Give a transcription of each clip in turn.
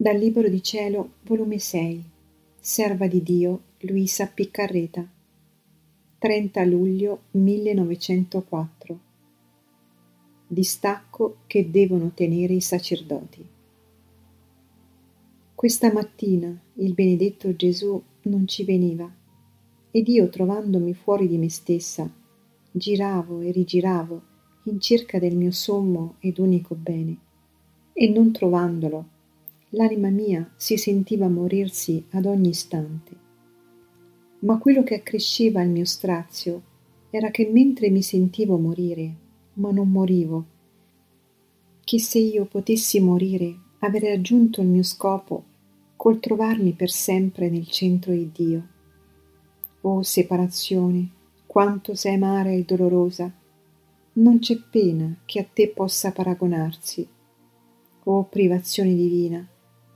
Dal Libro di Cielo, volume 6, Serva di Dio, Luisa Piccarreta, 30 luglio 1904. Distacco che devono tenere i sacerdoti. Questa mattina il benedetto Gesù non ci veniva ed io trovandomi fuori di me stessa, giravo e rigiravo in cerca del mio sommo ed unico bene, e non trovandolo, l'anima mia si sentiva morirsi ad ogni istante. Ma quello che accresceva il mio strazio era che mentre mi sentivo morire, ma non morivo, che se io potessi morire avrei raggiunto il mio scopo col trovarmi per sempre nel centro di Dio. Oh separazione, quanto sei amara e dolorosa, non c'è pena che a te possa paragonarsi. Oh privazione divina,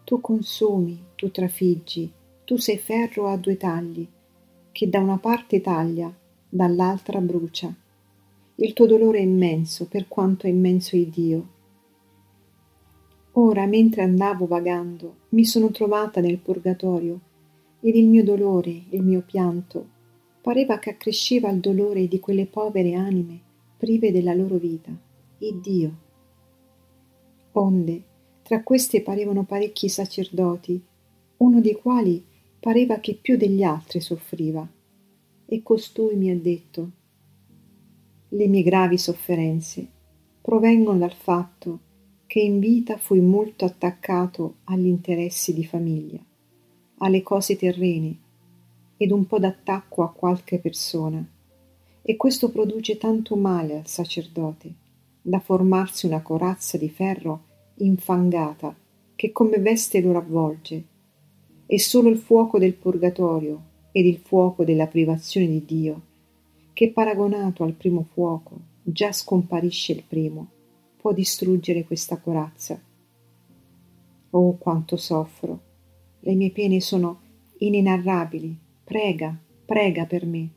tu consumi, tu trafiggi, tu sei ferro a due tagli, che da una parte taglia, dall'altra brucia. Il tuo dolore è immenso, per quanto è immenso il Dio. Ora, mentre andavo vagando, mi sono trovata nel purgatorio, ed il mio dolore, il mio pianto, pareva che accresceva il dolore di quelle povere anime prive della loro vita, il Dio. Onde, tra queste parevano parecchi sacerdoti, uno dei quali pareva che più degli altri soffriva, e costui mi ha detto le mie gravi sofferenze provengono dal fatto che in vita fui molto attaccato agli interessi di famiglia, alle cose terrene ed un po' d'attacco a qualche persona, e questo produce tanto male al sacerdote da formarsi una corazza di ferro infangata che come veste lo ravvolge e solo il fuoco del purgatorio ed il fuoco della privazione di Dio, che paragonato al primo fuoco già scomparisce il primo, può distruggere questa corazza. Oh, quanto soffro! Le mie pene sono inenarrabili. Prega, prega per me.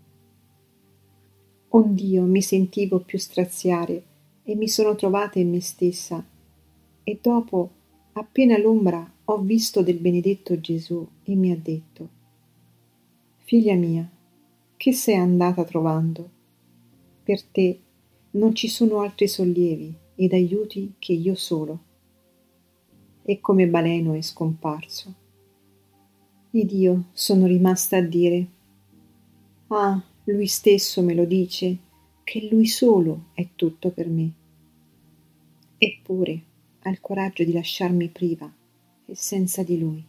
Ond'io mi sentivo più straziare e mi sono trovata in me stessa e dopo, appena l'ombra, ho visto del benedetto Gesù e mi ha detto, Figlia mia, che sei andata trovando? Per te non ci sono altri sollievi ed aiuti che io solo. E come baleno è scomparso. Ed io sono rimasta a dire, Ah, lui stesso me lo dice, che lui solo è tutto per me. Eppure, ha il coraggio di lasciarmi priva e senza di lui.